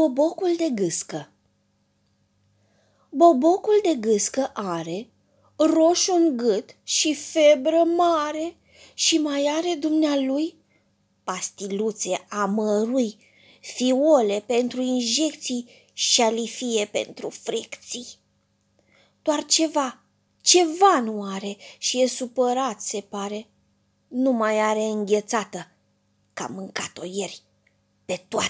Bobocul de gâscă Bobocul de gâscă are roșu în gât și febră mare și mai are dumnealui pastiluțe amărui, fiole pentru injecții și alifie pentru frecții. Doar ceva, ceva nu are și e supărat, se pare. Nu mai are înghețată, că a mâncat-o ieri pe toată.